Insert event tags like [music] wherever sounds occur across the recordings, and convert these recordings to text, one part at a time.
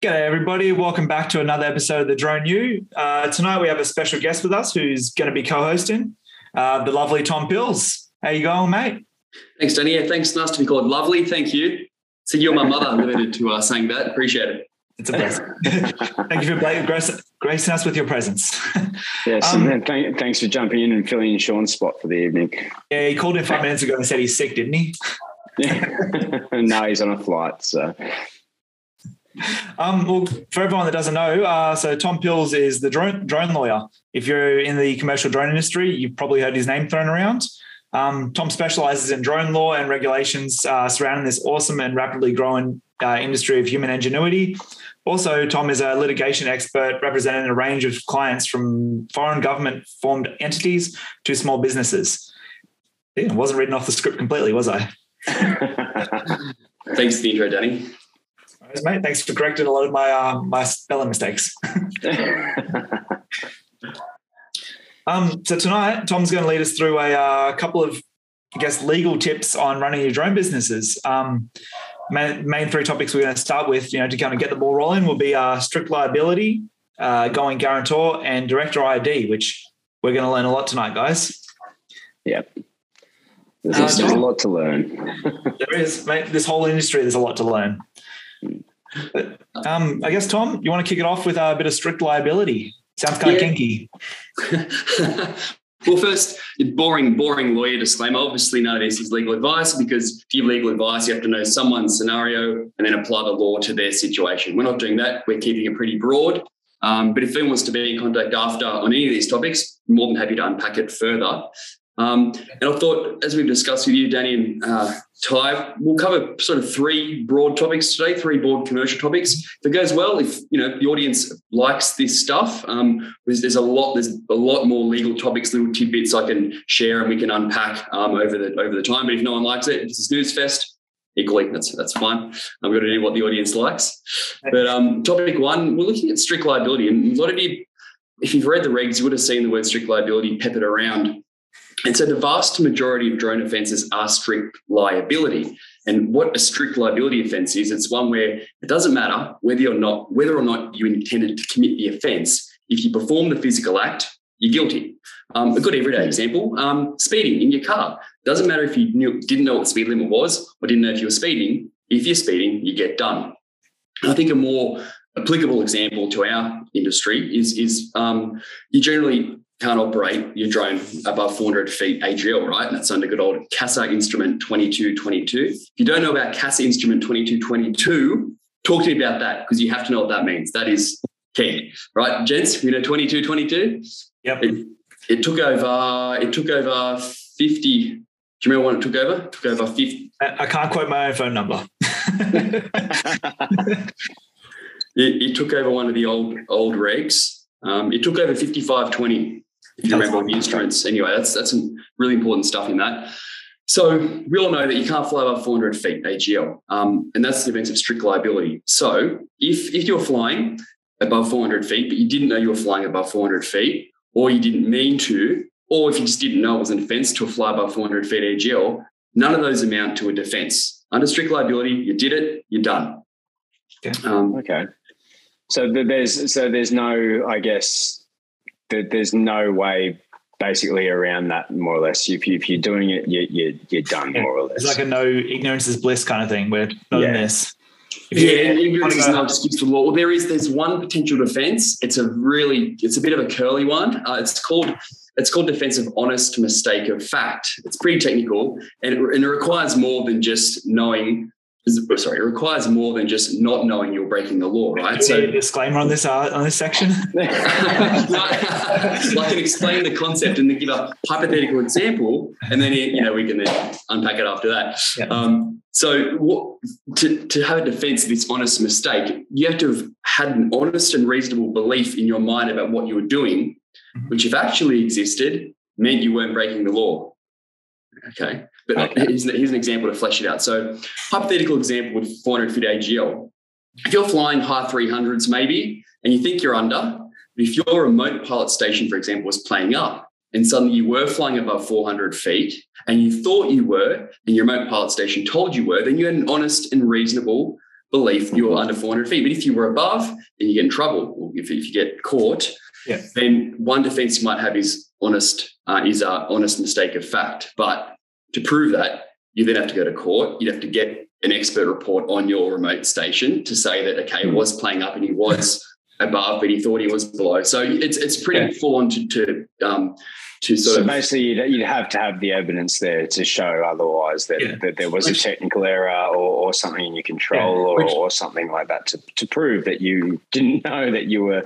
G'day, everybody. Welcome back to another episode of the Drone U. Uh, tonight we have a special guest with us who's going to be co-hosting, uh, the lovely Tom Pils. How you going, mate? Thanks, Danny. Yeah, thanks. Nice to be called lovely. Thank you. So you're my mother limited to uh, saying that. Appreciate it. It's a blessing. [laughs] Thank you for gracing us with your presence. [laughs] yes, um, and th- thanks for jumping in and filling in Sean's spot for the evening. Yeah, he called in five minutes ago and said he's sick, didn't he? [laughs] no, he's on a flight, so um, well, for everyone that doesn't know, uh, so Tom Pils is the drone drone lawyer. If you're in the commercial drone industry, you've probably heard his name thrown around. Um, Tom specializes in drone law and regulations uh, surrounding this awesome and rapidly growing uh, industry of human ingenuity. Also, Tom is a litigation expert representing a range of clients from foreign government formed entities to small businesses. Yeah, wasn't written off the script completely, was I? [laughs] [laughs] Thanks for the intro, Danny mate. Thanks for correcting a lot of my uh, my spelling mistakes. [laughs] um, so tonight, Tom's going to lead us through a uh, couple of, I guess, legal tips on running your drone businesses. Um, main, main three topics we're going to start with, you know, to kind of get the ball rolling, will be uh, strict liability, uh, going guarantor, and director ID, which we're going to learn a lot tonight, guys. Yep. There's, uh, a lot to learn. [laughs] there is, mate. This whole industry, there's a lot to learn. Um, I guess Tom, you want to kick it off with a bit of strict liability. Sounds kind yeah. of kinky. [laughs] well, first, boring, boring lawyer disclaimer. Obviously, none of this is legal advice because to give legal advice, you have to know someone's scenario and then apply the law to their situation. We're not doing that. We're keeping it pretty broad. Um, but if anyone wants to be in contact after on any of these topics, more than happy to unpack it further. Um, and I thought, as we've discussed with you, Danny and uh, Ty, we'll cover sort of three broad topics today, three broad commercial topics. If it goes well, if you know the audience likes this stuff, um, there's, there's, a lot, there's a lot more legal topics, little tidbits I can share and we can unpack um, over the over the time. But if no one likes it, it's a snooze fest. Equally, that's that's fine. I'm going to do what the audience likes. But um, topic one, we're looking at strict liability, and a lot of you, if you've read the regs, you would have seen the word strict liability peppered around and so the vast majority of drone offences are strict liability. And what a strict liability offence is, it's one where it doesn't matter whether or not whether or not you intended to commit the offence. If you perform the physical act, you're guilty. Um, a good everyday example: um, speeding in your car. Doesn't matter if you knew, didn't know what the speed limit was or didn't know if you were speeding. If you're speeding, you get done. I think a more applicable example to our industry is is um, you generally can't operate your drone above 400 feet AGL, right? And that's under good old CASA instrument 2222. If you don't know about CASA instrument 2222, talk to me about that because you have to know what that means. That is key, right? Gents, you know 2222? Yep. It, it took over, it took over 50. Do you remember when it took over? It took over 50. I, can't quote my own phone number. [laughs] [laughs] it, it, took over one of the old old regs. Um, it took over 5520 if you remember all the instruments. Anyway, that's that's some really important stuff in that. So we all know that you can't fly above 400 feet AGL, um, and that's the event of strict liability. So if if you're flying above 400 feet, but you didn't know you were flying above 400 feet, or you didn't mean to, or if you just didn't know it was an offence to fly above 400 feet AGL, none of those amount to a defence. Under strict liability, you did it, you're done. Okay. Um, okay. So there's so there's no, I guess, there's no way basically around that more or less. If, you, if you're doing it, you, you, you're done more or less. It's like a no ignorance is bliss kind of thing. We're not yeah. in this. If yeah, ignorance is no excuse for law. Well, there is there's one potential defence. It's a really it's a bit of a curly one. Uh, it's called it's called defence of honest mistake of fact. It's pretty technical and it, and it requires more than just knowing sorry, it requires more than just not knowing you're breaking the law, right? So, disclaimer on this uh, on this section. [laughs] I can explain the concept and then give a hypothetical example, and then you know we can then unpack it after that. Yeah. Um, so, what, to to have a defence of this honest mistake, you have to have had an honest and reasonable belief in your mind about what you were doing, mm-hmm. which, if actually existed, meant you weren't breaking the law. Okay. But okay. here's, here's, an example to flesh it out. So, hypothetical example with 400 feet AGL. If you're flying high 300s, maybe, and you think you're under, but if your remote pilot station, for example, was playing up and suddenly you were flying above 400 feet and you thought you were, and your remote pilot station told you were, then you had an honest and reasonable belief you were under 400 feet. But if you were above, then you get in trouble. Or if, if you get caught, yeah. then one defense you might have is honest, uh, is a honest mistake of fact. But to prove that, you then have to go to court. You'd have to get an expert report on your remote station to say that okay, it was playing up and he was [laughs] above, but he thought he was below. So it's it's pretty yeah. full on to, to um, to sort so of basically you'd, you'd, have to have the evidence there to show otherwise that, yeah. that there was a technical error or, or something in your control yeah. Which, or, or, something like that to, to prove that you didn't [laughs] know that you were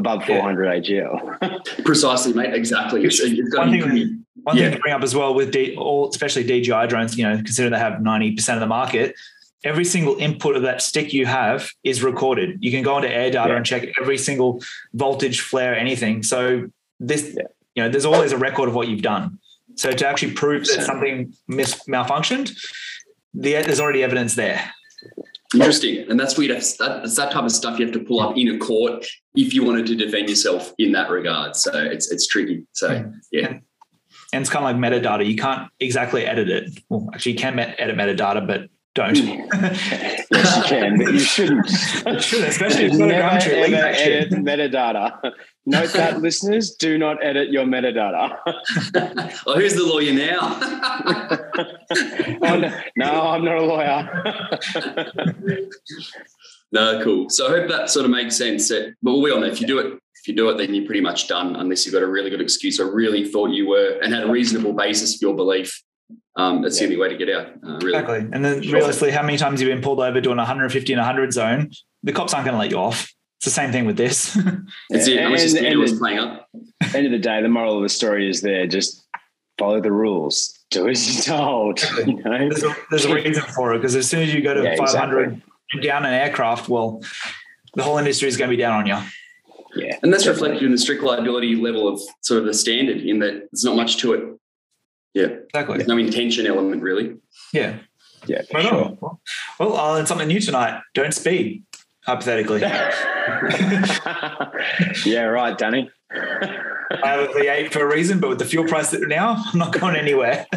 above 400 yeah. AGL. [laughs] Precisely, mate. Exactly. It's, it's one thing, pretty, one thing to bring up as well with D, all, especially DJI drones, you know, consider they have 90% of the market. Every single input of that stick you have is recorded. You can go into AirData and check every single voltage, flare, anything. So this you know, there's always a record of what you've done. So to actually prove that something mis- malfunctioned, the, there's already evidence there. Interesting, and that's where you have that, that's that type of stuff you have to pull up in a court if you wanted to defend yourself in that regard. So it's it's tricky. So hmm. yeah. And, and it's kind of like metadata. You can't exactly edit it. Well, actually, you can edit metadata, but don't. [laughs] yes, you can, but you shouldn't. [laughs] you shouldn't, especially if you've got a ever edit [laughs] metadata. Note that, listeners, do not edit your metadata. well, who's the lawyer now? oh, no, no, I'm not a lawyer. no, cool. So I hope that sort of makes sense. That, but we all know if you do it, if you do it, then you're pretty much done, unless you've got a really good excuse or really thought you were and had a reasonable basis for your belief. Um, that's yeah. the only way to get out. Uh, really. Exactly. And then sure. realistically, how many times you've you been pulled over doing 150 and 100 zone? The cops aren't going to let you off. It's the same thing with this. [laughs] It's yeah. it. Unless and, and, playing up. End of the day, the moral of the story is there. Just follow the rules. Do as you're told. [laughs] You know? there's, a, there's, a, reason for it because as soon as you go to yeah, 500 exactly. down an aircraft, well, the whole industry is going to be down on you. Yeah, and that's definitely. reflected in the strict liability level of sort of the standard. In that there's not much to it. Yeah, exactly. There's no intention element really. Yeah, yeah. Right sure. Well, well, I'll learn something new tonight. Don't speed hypothetically. [laughs] [laughs] yeah, right, Danny. I have a V8 for a reason, but with the fuel price now, I'm not going anywhere. [laughs]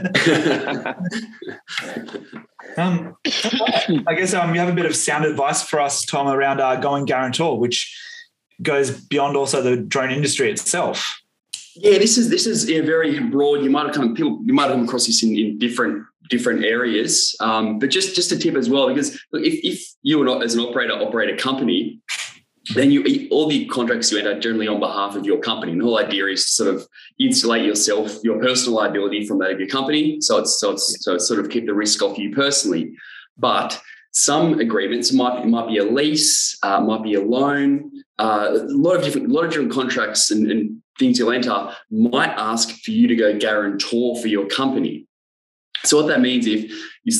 um, I guess um, you have a bit of sound advice for us, Tom, around uh, going guarantor, which goes beyond also the drone industry itself. Yeah, this is this is yeah, very broad. You might have come people you might have come across this in, in different different areas. Um, but just just a tip as well, because if, if you are not as an operator operate a company, then you all the contracts you enter generally on behalf of your company. And the whole idea is to sort of insulate yourself, your personal liability from that of your company. So it's so it's so it's sort of keep the risk off you personally. But some agreements might it might be a lease, uh, might be a loan, uh, a lot of different a lot of different contracts and, and things you'll enter might ask for you to go guarantor for your company. So what that means if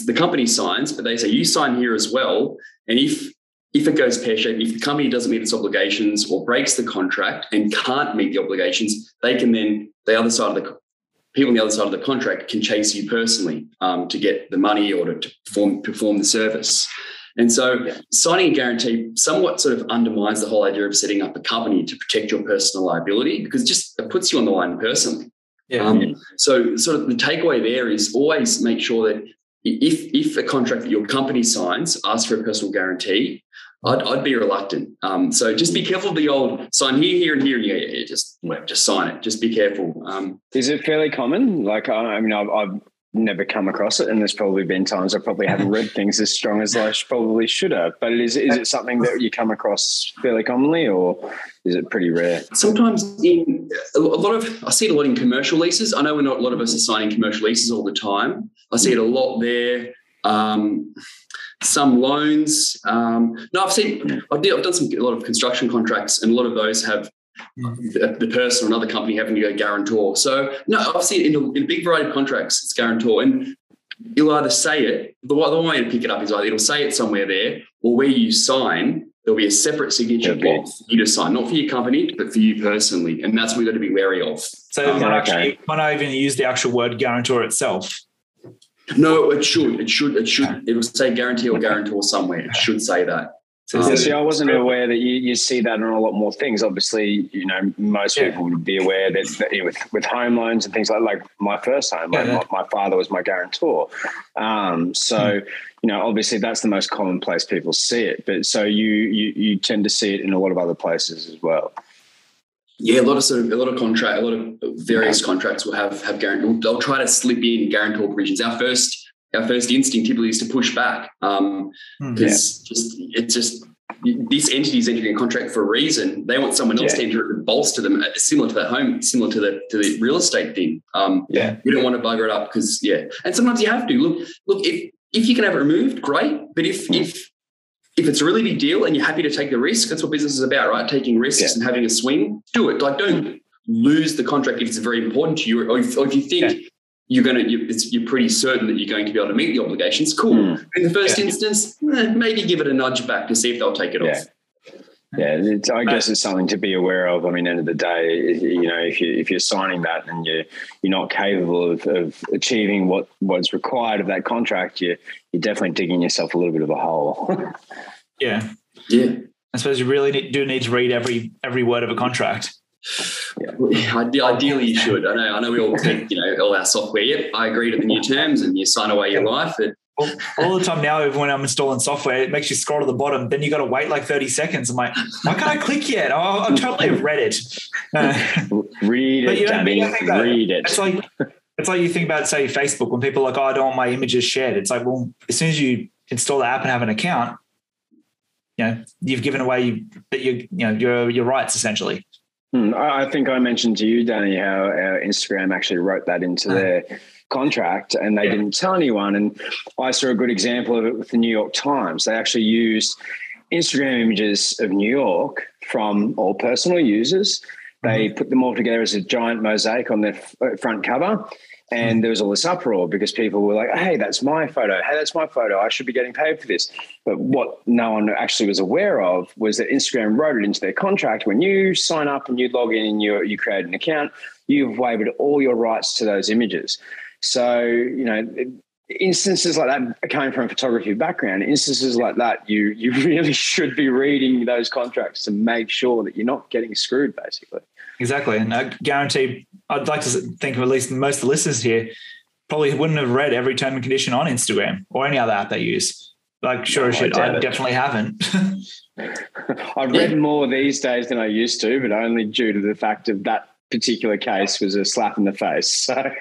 the company signs, but they say you sign here as well, and if if it goes pear shaped, if the company doesn't meet its obligations or breaks the contract and can't meet the obligations, they can then the other side of the people on the other side of the contract can chase you personally um, to get the money or to perform perform the service. And so yeah. signing a guarantee somewhat sort of undermines the whole idea of setting up a company to protect your personal liability because it just it puts you on the line personally. Yeah. Um, so sort of the takeaway there is always make sure that if if a contract that your company signs asks for a personal guarantee, I'd, I'd be reluctant. Um, so just be careful of the old sign here, here, and here, and yeah, yeah, just just sign it. Just be careful. Um, is it fairly common? Like I mean, I've, I've never come across it, and there's probably been times I probably haven't read [laughs] things as strong as I probably should have. But is is it something that you come across fairly commonly, or is it pretty rare? Sometimes in a lot of I see it a lot in commercial leases. I know we're not a lot of us are signing commercial leases all the time. I see it a lot there. Um, some loans. Um, no, I've seen I've done some a lot of construction contracts, and a lot of those have the, the, person or another company having to go guarantor. So no, I've seen in a, in a big variety of contracts, it's guarantor, and you'll either say it. The, the one way to pick it up is either it'll say it somewhere there, or where you sign, there'll be a separate signature block for you to sign, not for your company, but for you personally, and that's what we've got to be wary of. So um, might, actually, might not even use the actual word guarantor itself. No, it should. It should. It should. It will say guarantee or guarantor somewhere. It should say that. So, um, see, I wasn't aware that you, you see that in a lot more things. Obviously, you know, most yeah. people would be aware that, that, with with home loans and things like like my first home, yeah, my, my, father was my guarantor. Um, so, hmm. you know, obviously that's the most common place people see it. But so you you you tend to see it in a lot of other places as well. Yeah, a lot of sort of a lot of contract, a lot of various contracts will have have guarantee. They'll try to slip in guarantor provisions. Our first our first instinct typically is to push back because um, mm, yeah. just it's just this entity is entering a contract for a reason. They want someone else yeah. to enter it to bolster them, uh, similar to the home, similar to the to the real estate thing. Um, yeah, you don't want to bugger it up because yeah, and sometimes you have to look look if if you can have it removed, great. But if mm. if if it's a really big deal and you're happy to take the risk, that's what business is about, right? Taking risks yeah. and having a swing, do it. Like don't lose the contract if it's very important to you, or if, or if you think yeah you're going to you, you're pretty certain that you're going to be able to meet the obligations. Cool. Mm. In the first yeah. instance, eh, maybe give it a nudge back to see if they'll take it yeah. off. Yeah, I guess it's something to be aware of. I mean, end of the day, you know, if you if you're signing that and you're you're not capable of, of achieving what what's required of that contract, you you're definitely digging yourself a little bit of a hole. [laughs] yeah, yeah. I suppose you really need, do need to read every every word of a contract. Yeah. Ideally, you should. I know. I know. We all take you know all our software. Yep, I agree to the new terms, and you sign away your life. But all, all, the time now, when I'm installing software, it makes you scroll to the bottom. Then you got to wait like 30 seconds. I'm like, why can't I click yet? Oh, I totally have read it. Uh, read it, you know, Danny, read it. It's like it's like you think about say Facebook when people are like, oh, I don't want my images shared. It's like, well, as soon as you install the app and have an account, you know, you've given away that you you know your your rights essentially. Hmm, I think I mentioned to you, Danny, how Instagram actually wrote that into uh. their contract and they yeah. didn't tell anyone. And I saw a good example of it with the New York Times. They actually used Instagram images of New York from all personal users. They mm-hmm. put them all together as a giant mosaic on their front cover. Hmm. And there was all this uproar because people were like, hey, that's my photo. Hey, that's my photo. I should be getting paid for this. But what no one actually was aware of was that Instagram wrote it into their contract. When you sign up and you log in and you, you create an account, you've waived all your rights to those images. So, you know, instances like that coming from a photography background, instances like that, you you [laughs] really should be reading those contracts to make sure that you're not getting screwed, basically. Exactly. And I guarantee I'd like to think of at least most of the listeners here probably wouldn't have read every term and condition on Instagram or any other app they use. Like, sure oh, no, shit, I, I definitely haven't. [laughs] I've read more these days than I used to, but only due to the fact of that particular case was a slap in the face. So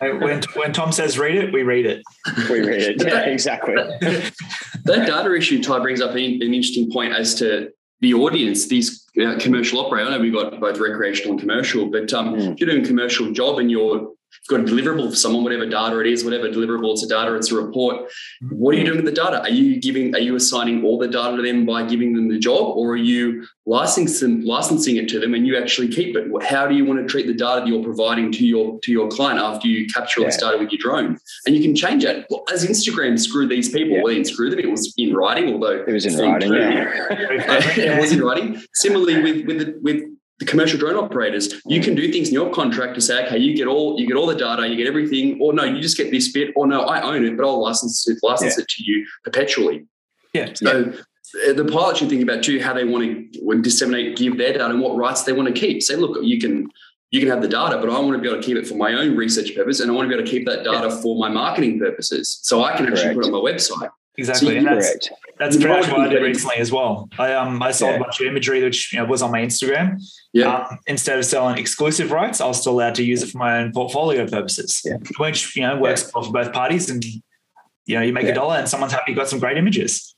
when when Tom says read it, we read it. We read it. Yeah, exactly. [laughs] that data issue, Ty brings up an, an interesting point as to the audience, these uh, commercial operators. I know we've got both recreational and commercial, but um, mm. if you're doing a commercial job and you're got a deliverable for someone, whatever data it is, whatever deliverable it's a data, it's a report. What are you doing with the data? Are you giving, are you assigning all the data to them by giving them the job, or are you licensing licensing it to them and you actually keep it? How do you want to treat the data that you're providing to your to your client after you capture all yeah. this data with your drone? And you can change it. Well, as Instagram screwed these people, yeah. well, didn't screw them. It was in writing, although it was in writing. Yeah. [laughs] it was in writing. Similarly, with with the, with the commercial drone operators, you can do things in your contract to say, okay, you get all you get all the data, you get everything, or no, you just get this bit, or no, I own it, but I'll license it, license yeah. it to you perpetually. Yeah. So yeah. Uh, the pilot should think about too how they want to disseminate, give their data, and what rights they want to keep. Say, look, you can you can have the data, but I want to be able to keep it for my own research purpose, and I want to be able to keep that data yeah. for my marketing purposes, so I can actually Correct. put it on my website. Exactly, so that's correct. that's pretty much what I did recently as well. I um I sold yeah. a bunch of imagery which you know, was on my Instagram. Yeah. Um, instead of selling exclusive rights, I was still allowed to use it for my own portfolio purposes, yeah. which you know works yeah. for both parties. And you know, you make a dollar, and someone's happy you got some great images.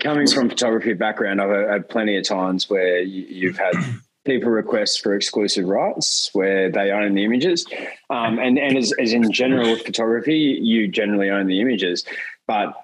Coming from photography background, I've had plenty of times where you've had [clears throat] people request for exclusive rights where they own the images. Um, and and as, as in general with photography, you generally own the images. But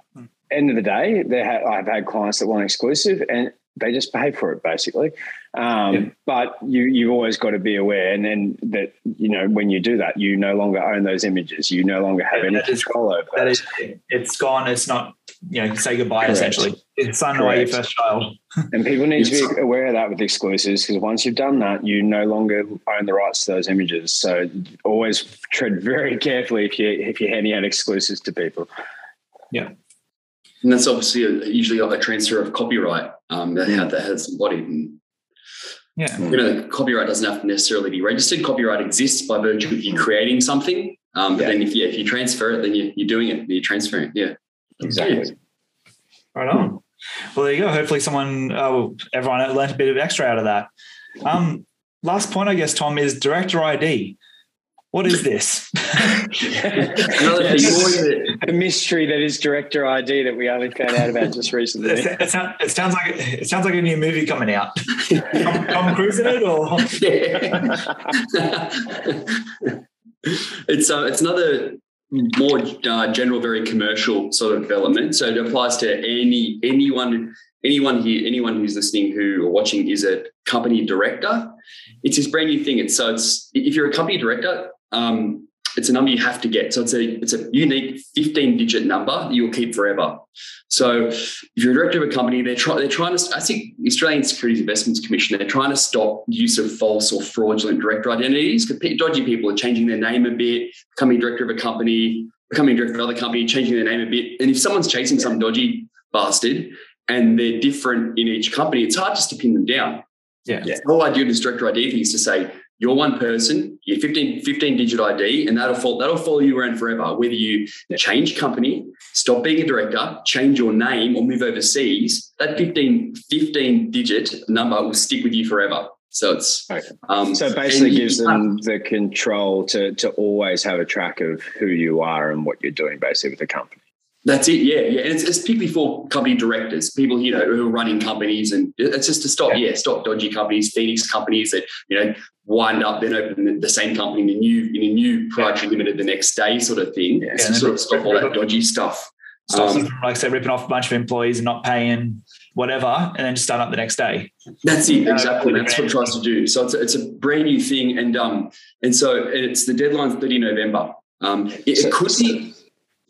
end of the day, ha- I've had clients that want exclusive and they just pay for it basically. Um, yeah. But you you've always got to be aware, and then that you know when you do that, you no longer own those images. You no longer have yeah, any control over. That is, it's gone. It's not you know say goodbye Correct. essentially. It's sign away your first child. [laughs] and people need to be aware of that with exclusives because once you've done that, you no longer own the rights to those images. So always tread very carefully if you if you're handing out exclusives to people. Yeah and that's obviously a, usually a transfer of copyright. um, that, how, that has embodied. And, yeah. You know, copyright doesn't have to necessarily be registered. Copyright exists by virtue of you creating something. Um, but yeah. then if you if you transfer it, then you, you're doing it. You're transferring it. Yeah. Exactly. Right on. Well, there you go. Hopefully, someone, uh, everyone learned a bit of extra out of that. Um, last point, I guess, Tom, is director ID. What is this? [laughs] a mystery that is director ID that we only found out about just recently. It, it, sounds, it sounds like it sounds like a new movie coming out. Tom, Tom Cruise in it, or [laughs] it's uh, it's another more uh, general, very commercial sort of development. So it applies to any anyone anyone here, anyone who's listening who or watching is a company director. It's this brand new thing. It's so it's if you're a company director, um, it's a number you have to get. So it's a it's a unique 15 digit number that you'll keep forever. So if you're a director of a company, they're trying they're trying to I think the Australian Securities Investments Commission they're trying to stop use of false or fraudulent director identities because dodgy people are changing their name a bit, becoming director of a company, becoming director of another company, changing their name a bit. And if someone's chasing some dodgy bastard and they're different in each company, it's hard just to pin them down. Yeah. yeah. The whole idea of this director ID thing is to say you're one person, you're 15, 15 digit ID, and that'll follow, that'll follow you around forever. Whether you change company, stop being a director, change your name, or move overseas, that 15, 15 digit number will stick with you forever. So it's okay. um, so it basically gives them the control to to always have a track of who you are and what you're doing, basically with the company. That's it, yeah, yeah. And it's, it's particularly for company directors, people you know who are running companies, and it's just to stop, yeah, yeah stop dodgy companies, Phoenix companies that you know wind up then open the same company in a new in a new proprietary limited the next day, sort of thing. Yeah, to sort of stop all that dodgy stuff. Stop um, from, like say, ripping off a bunch of employees and not paying whatever, and then just start up the next day. That's it, exactly. That's what it tries to do. So it's a, it's a brand new thing, and um, and so it's the deadline's 30 November. Um, it, so, it could be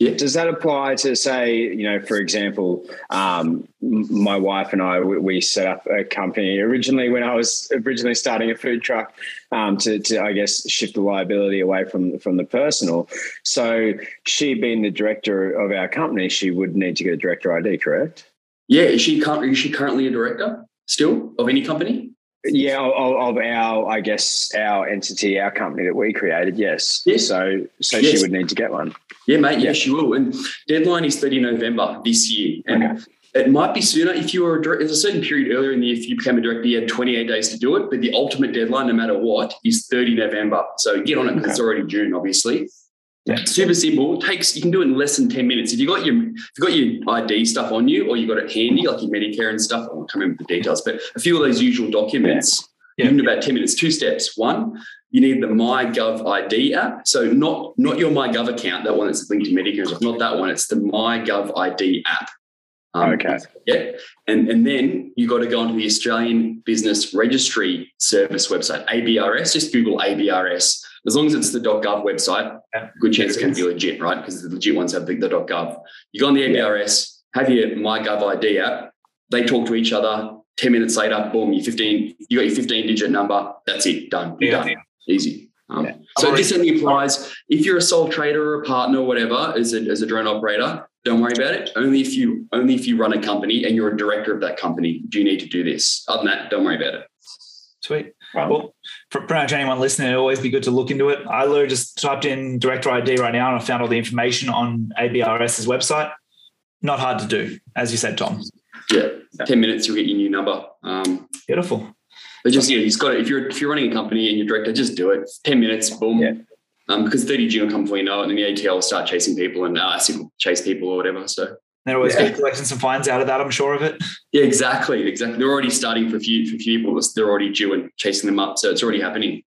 yeah. Does that apply to say, you know, for example, um, my wife and I, we, we, set up a company originally when I was originally starting a food truck um, to, to, I guess, shift the liability away from, from the personal. So she being the director of our company, she would need to get a director ID, correct? Yeah. Is she, is she currently a director still of any company? Yeah, of, of, our, I guess, our entity, our company that we created. Yes. Yes. So, so yes. she would need to get one. Yeah, mate. Yeah, she will. And deadline is 30 November this year. And okay. it might be sooner if you were a director. There's a certain period earlier in the year, if you became a director, you had 28 days to do it. But the ultimate deadline, no matter what, is 30 November. So get on it because okay. it's already June, obviously. Yeah. Super simple. It takes you can do it in less than 10 minutes. If you got your if you got your ID stuff on you or you got it handy, like your Medicare and stuff, I won't come in with the details, but a few of those usual documents, yeah. in about 10 minutes. Two steps. One, you need the MyGov ID app. So not not your MyGov account, that one that's linked to Medicare, it's not that one. It's the MyGov ID app. Um, okay. Yeah. And, and then you've got to go onto the Australian Business Registry Service website, ABRS. Just Google ABRS as long as it's the .gov website, yeah. good chance it's going to be legit, right? Because the legit ones have the, the .gov. You go on the ABRS, have your MyGov ID app. They talk to each other. Ten minutes later, boom, you fifteen. You got your fifteen digit number. That's it. Done. You're yeah. done. Easy. Um, yeah. So this only applies if you're a sole trader or a partner or whatever as a, as a drone operator. Don't worry about it. Only if you only if you run a company and you're a director of that company do you need to do this. Other than that, don't worry about it. Sweet. Well, for pretty much anyone listening, it'd always be good to look into it. I literally just typed in director ID right now and I found all the information on ABRS's website. Not hard to do, as you said, Tom. Yeah, ten minutes you'll get your new number. Um, Beautiful. But just yeah, you've got it. If you're if you're running a company and you're director, just do it. Ten minutes, boom. Yeah. Um, because 30 June will come before you know it, and then the ATO will start chasing people and uh, chase people or whatever. So they're always yeah. collecting some fines out of that, I'm sure of it. Yeah, exactly. Exactly. They're already starting for a few for a few people. They're already due and chasing them up. So it's already happening.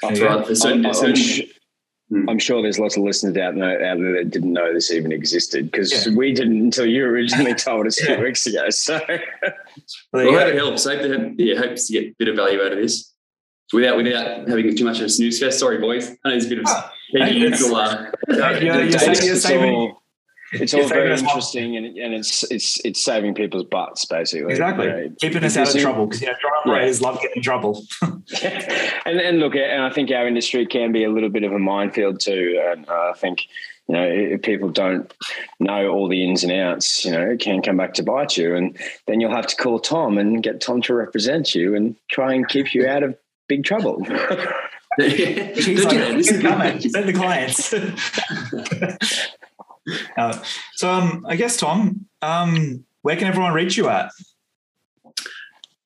For, for certain, I'm, certain, I'm, hmm. I'm, sure there's lots of listeners out there, out there that didn't know this even existed because yeah. we didn't until you originally [laughs] told us yeah. two weeks ago. So well, well hope it helps. Hope to, yeah, hope to get a bit of value out of this without without having too much of a snooze fest. Sorry, boys. I know there's a bit of oh, hey, usual, uh, you're, you're, you're, it's all very interesting and, and it's it's it's saving people's butts basically. Exactly, you know, keeping us out of trouble because you know drone operators yeah. love getting in trouble. [laughs] [laughs] and and look, and I think our industry can be a little bit of a minefield too. And uh, I think you know, if people don't know all the ins and outs, you know, it can come back to bite you. And then you'll have to call Tom and get Tom to represent you and try and keep you out of big trouble. [laughs] He's like, Send [laughs] the clients. [laughs] uh, so, um, I guess, Tom, um, where can everyone reach you at?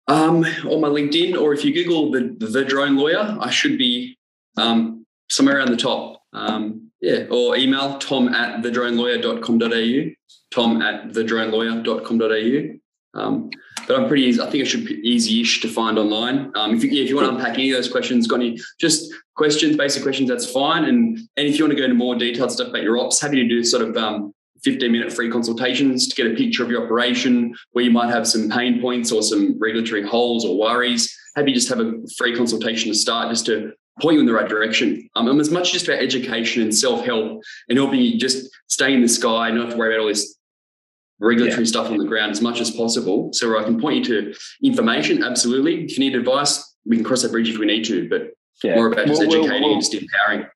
Um, on my LinkedIn, or if you Google the the drone lawyer, I should be um, somewhere around the top. Um, yeah, or email tom at thedronelawyer.com.au, tom at thedronelawyer.com.au. Um, but I'm pretty easy. I think it should be easy-ish to find online. Um, if you if you want to unpack any of those questions, got any just questions, basic questions, that's fine. And and if you want to go into more detailed stuff about your ops, happy to do sort of um, 15 minute free consultations to get a picture of your operation where you might have some pain points or some regulatory holes or worries. Happy just have a free consultation to start just to point you in the right direction. Um, I'm as much just about education and self help and helping you just stay in the sky, not have to worry about all this regulatory yeah. stuff on the ground as much as possible. So I can point you to information, absolutely. If you need advice, we can cross that bridge if we need to, but yeah. more about just educating we'll, we'll, and just empowering.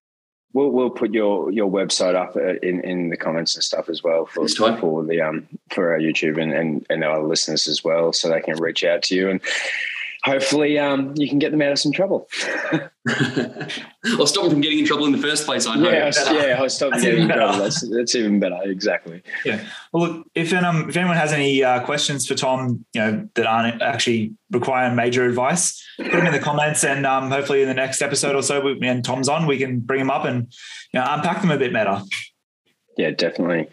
We'll, we'll put your your website up uh, in, in the comments and stuff as well for for the um for our YouTube and, and and our listeners as well, so they can reach out to you and hopefully um, you can get them out of some trouble. [laughs] or stop them from getting in trouble in the first place. I know. Yeah, yeah, I'll stop [laughs] them getting in trouble. That's, that's even better. Exactly. Yeah. Well, look, if um, if anyone has any uh, questions for Tom, you know, that aren't actually requiring major advice, put them in the comments, and um, hopefully in the next episode or so, and Tom's on, we can bring them up and you know, unpack them a bit better. Yeah, definitely.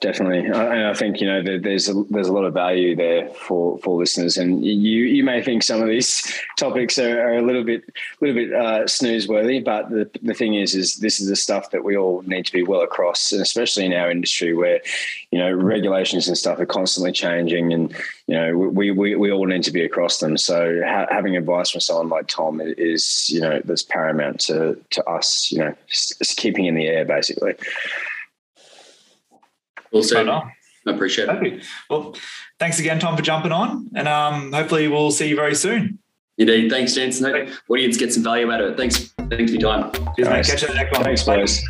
Definitely, and I think you know there's a, there's a lot of value there for for listeners, and you you may think some of these [laughs] topics are, are a little bit little bit uh, snoozeworthy, but the the thing is, is this is the stuff that we all need to be well across, and especially in our industry where you know regulations and stuff are constantly changing, and you know we we, we all need to be across them. So ha- having advice from someone like Tom is you know that's paramount to to us. You know, keeping in the air basically. Also, I appreciate it. Well, thanks again, Tom, for jumping on, and um, hopefully we'll see you very soon. Indeed. Thanks, Jensen. Audience get some value out of it. Thanks. Thanks for your time. Cheers, mate. Catch you next one. Thanks, boys.